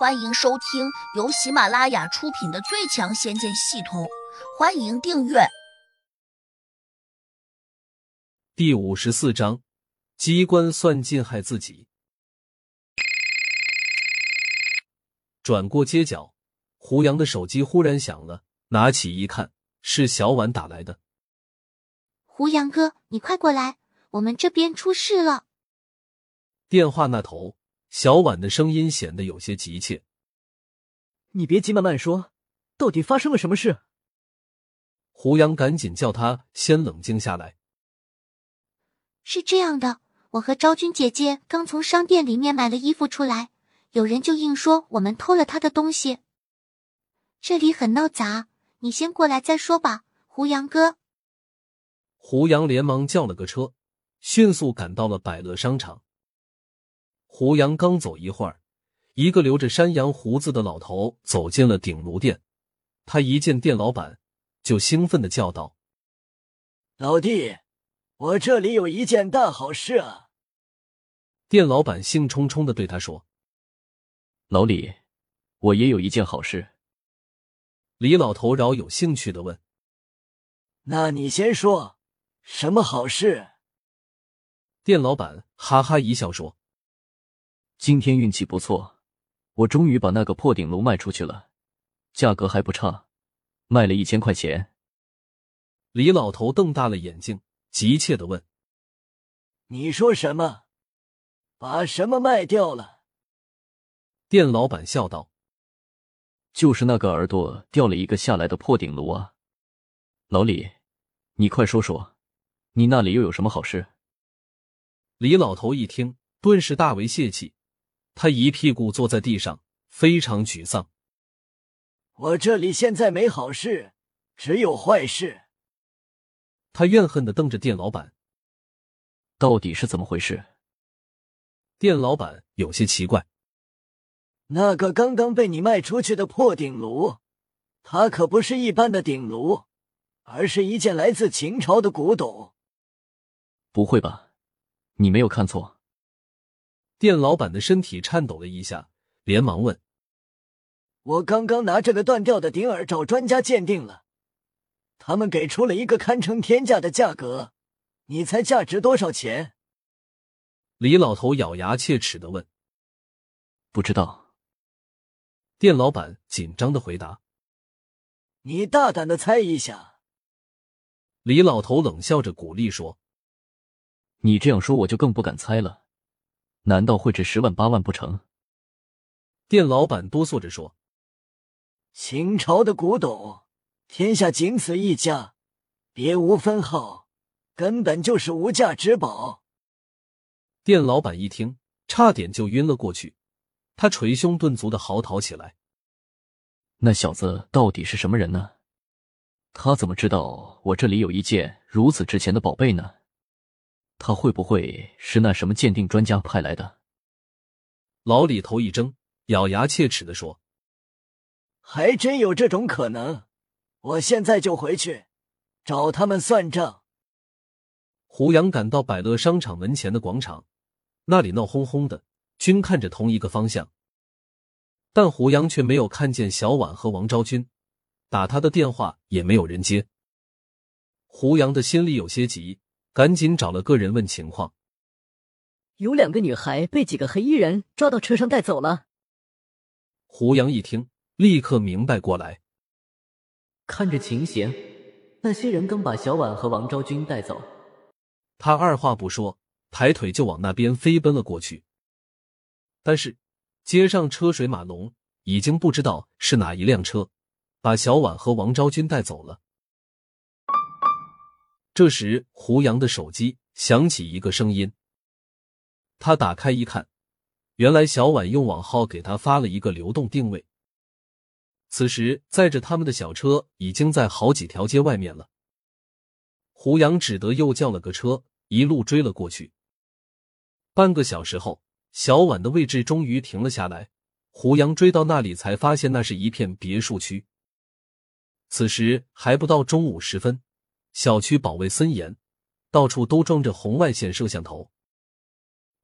欢迎收听由喜马拉雅出品的《最强仙剑系统》，欢迎订阅。第五十四章，机关算尽害自己。转过街角，胡杨的手机忽然响了，拿起一看，是小婉打来的。胡杨哥，你快过来，我们这边出事了。电话那头。小婉的声音显得有些急切。你别急，慢慢说，到底发生了什么事？胡杨赶紧叫他先冷静下来。是这样的，我和昭君姐姐刚从商店里面买了衣服出来，有人就硬说我们偷了她的东西。这里很闹杂，你先过来再说吧，胡杨哥。胡杨连忙叫了个车，迅速赶到了百乐商场。胡杨刚走一会儿，一个留着山羊胡子的老头走进了鼎炉店。他一见店老板，就兴奋的叫道：“老弟，我这里有一件大好事啊！”店老板兴冲冲的对他说：“老李，我也有一件好事。”李老头饶有兴趣的问：“那你先说，什么好事？”店老板哈哈一笑说。今天运气不错，我终于把那个破顶炉卖出去了，价格还不差，卖了一千块钱。李老头瞪大了眼睛，急切的问：“你说什么？把什么卖掉了？”店老板笑道：“就是那个耳朵掉了一个下来的破顶炉啊！老李，你快说说，你那里又有什么好事？”李老头一听，顿时大为泄气。他一屁股坐在地上，非常沮丧。我这里现在没好事，只有坏事。他怨恨的瞪着店老板，到底是怎么回事？店老板有些奇怪。那个刚刚被你卖出去的破鼎炉，它可不是一般的鼎炉，而是一件来自秦朝的古董。不会吧？你没有看错。店老板的身体颤抖了一下，连忙问：“我刚刚拿这个断掉的顶耳找专家鉴定了，他们给出了一个堪称天价的价格，你猜价值多少钱？”李老头咬牙切齿的问：“不知道。”店老板紧张的回答：“你大胆的猜一下。”李老头冷笑着鼓励说：“你这样说，我就更不敢猜了。”难道会值十万八万不成？店老板哆嗦着说：“秦朝的古董，天下仅此一家，别无分号，根本就是无价之宝。”店老板一听，差点就晕了过去，他捶胸顿足的嚎啕起来：“那小子到底是什么人呢？他怎么知道我这里有一件如此值钱的宝贝呢？”他会不会是那什么鉴定专家派来的？老李头一怔，咬牙切齿的说：“还真有这种可能，我现在就回去找他们算账。”胡杨赶到百乐商场门前的广场，那里闹哄哄的，均看着同一个方向，但胡杨却没有看见小婉和王昭君，打他的电话也没有人接。胡杨的心里有些急。赶紧找了个人问情况。有两个女孩被几个黑衣人抓到车上带走了。胡杨一听，立刻明白过来。看着情形，那些人刚把小婉和王昭君带走。他二话不说，抬腿就往那边飞奔了过去。但是街上车水马龙，已经不知道是哪一辆车把小婉和王昭君带走了。这时，胡杨的手机响起一个声音。他打开一看，原来小婉用网号给他发了一个流动定位。此时，载着他们的小车已经在好几条街外面了。胡杨只得又叫了个车，一路追了过去。半个小时后，小婉的位置终于停了下来。胡杨追到那里，才发现那是一片别墅区。此时还不到中午时分。小区保卫森严，到处都装着红外线摄像头。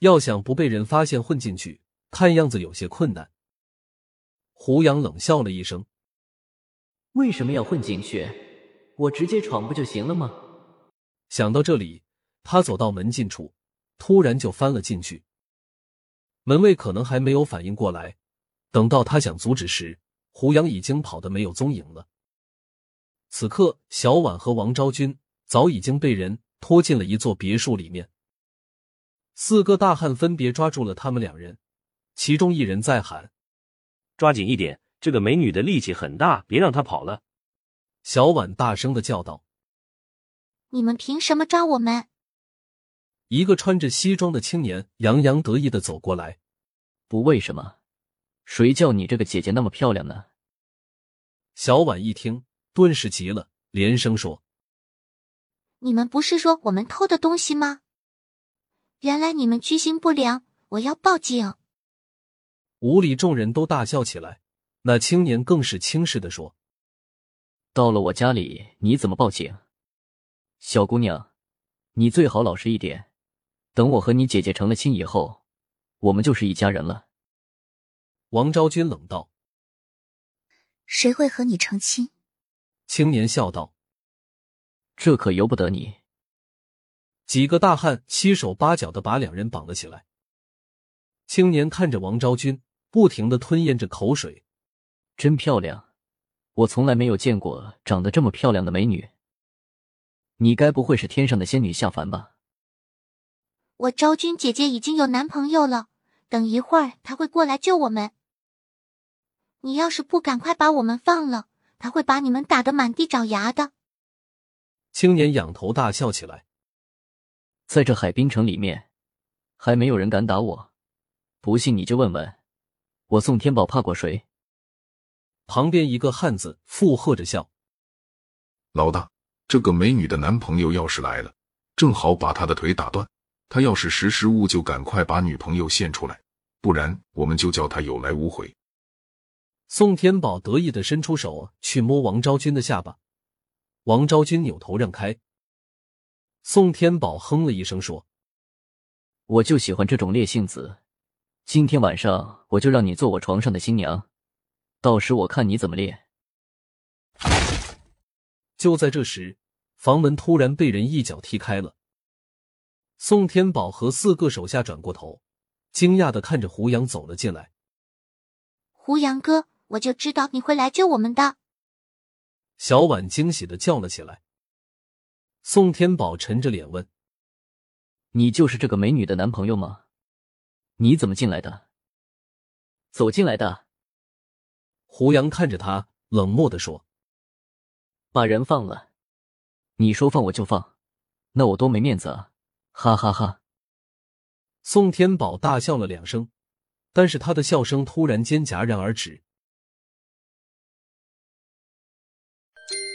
要想不被人发现混进去，看样子有些困难。胡杨冷笑了一声：“为什么要混进去？我直接闯不就行了吗？”想到这里，他走到门禁处，突然就翻了进去。门卫可能还没有反应过来，等到他想阻止时，胡杨已经跑得没有踪影了。此刻，小婉和王昭君早已经被人拖进了一座别墅里面。四个大汉分别抓住了他们两人，其中一人在喊：“抓紧一点！这个美女的力气很大，别让她跑了。”小婉大声的叫道：“你们凭什么抓我们？”一个穿着西装的青年洋洋得意的走过来：“不为什么，谁叫你这个姐姐那么漂亮呢？”小婉一听。顿时急了，连声说：“你们不是说我们偷的东西吗？原来你们居心不良，我要报警！”屋里众人都大笑起来，那青年更是轻视的说：“到了我家里，你怎么报警？小姑娘，你最好老实一点。等我和你姐姐成了亲以后，我们就是一家人了。”王昭君冷道：“谁会和你成亲？”青年笑道：“这可由不得你。”几个大汉七手八脚的把两人绑了起来。青年看着王昭君，不停的吞咽着口水，真漂亮！我从来没有见过长得这么漂亮的美女。你该不会是天上的仙女下凡吧？我昭君姐姐已经有男朋友了，等一会儿他会过来救我们。你要是不赶快把我们放了！他会把你们打得满地找牙的。青年仰头大笑起来，在这海滨城里面，还没有人敢打我。不信你就问问，我宋天宝怕过谁？旁边一个汉子附和着笑：“老大，这个美女的男朋友要是来了，正好把他的腿打断。他要是识时务，就赶快把女朋友献出来，不然我们就叫他有来无回。”宋天宝得意的伸出手去摸王昭君的下巴，王昭君扭头让开。宋天宝哼了一声说：“我就喜欢这种烈性子，今天晚上我就让你做我床上的新娘，到时我看你怎么烈。”就在这时，房门突然被人一脚踢开了。宋天宝和四个手下转过头，惊讶的看着胡杨走了进来。胡杨哥。我就知道你会来救我们的，小婉惊喜的叫了起来。宋天宝沉着脸问：“你就是这个美女的男朋友吗？你怎么进来的？走进来的。”胡杨看着他，冷漠的说：“把人放了，你说放我就放，那我多没面子啊！”哈哈哈。宋天宝大笑了两声，但是他的笑声突然间戛然而止。